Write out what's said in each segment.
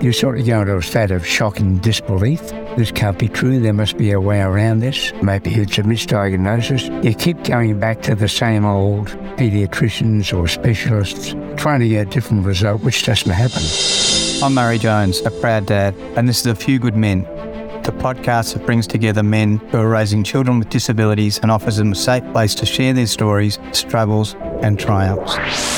you sort of go into a state of shock and disbelief. This can't be true. There must be a way around this. Maybe it's a misdiagnosis. You keep going back to the same old paediatricians or specialists, trying to get a different result, which doesn't happen. I'm Murray Jones, a proud dad, and this is A Few Good Men, the podcast that brings together men who are raising children with disabilities and offers them a safe place to share their stories, struggles, and triumphs.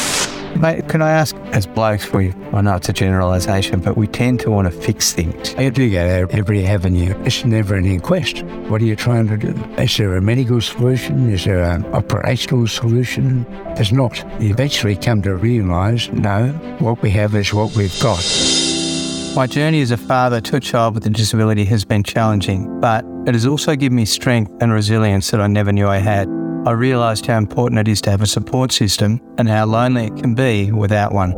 Mate, can I ask, as blokes, we, I know it's a generalisation, but we tend to want to fix things. You do go every avenue. It's never ending quest. What are you trying to do? Is there a medical solution? Is there an operational solution? There's not. You eventually come to realise, no, what we have is what we've got. My journey as a father to a child with a disability has been challenging, but it has also given me strength and resilience that I never knew I had. I realised how important it is to have a support system and how lonely it can be without one.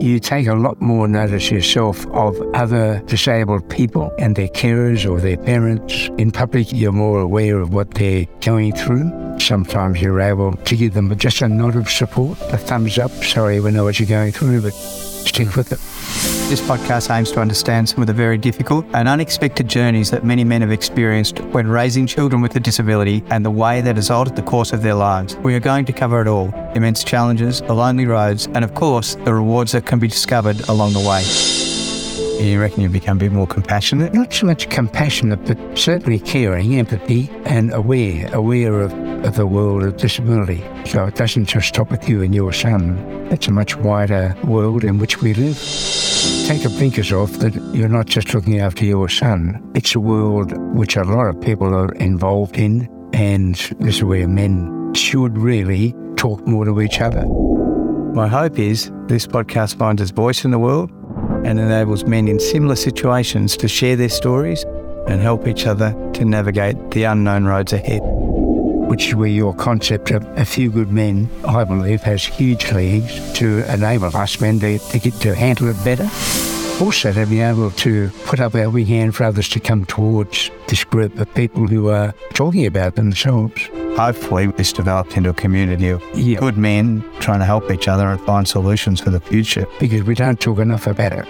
You take a lot more notice yourself of other disabled people and their carers or their parents. In public, you're more aware of what they're going through. Sometimes you're able to give them just a nod of support, a thumbs up. Sorry, we know what you're going through, but stick with it. This podcast aims to understand some of the very difficult and unexpected journeys that many men have experienced when raising children with a disability and the way that has altered the course of their lives. We are going to cover it all immense challenges, the lonely roads, and of course, the rewards that can be discovered along the way. You reckon you become a bit more compassionate? Not so much compassionate, but certainly caring, empathy, and aware, aware of, of the world of disability. So it doesn't just stop with you and your son. It's a much wider world in which we live. Take the blinkers off that you're not just looking after your son. It's a world which a lot of people are involved in, and this is where men should really talk more to each other. My hope is this podcast finds its voice in the world and enables men in similar situations to share their stories and help each other to navigate the unknown roads ahead. Which is where your concept of a few good men, I believe, has huge legs to enable us men to, to get to handle it better. Also, to be able to put up our big hand for others to come towards this group of people who are talking about themselves. Hopefully, this develops into a community of Yeah. good men trying to help each other and find solutions for the future. Because we don't talk enough about it.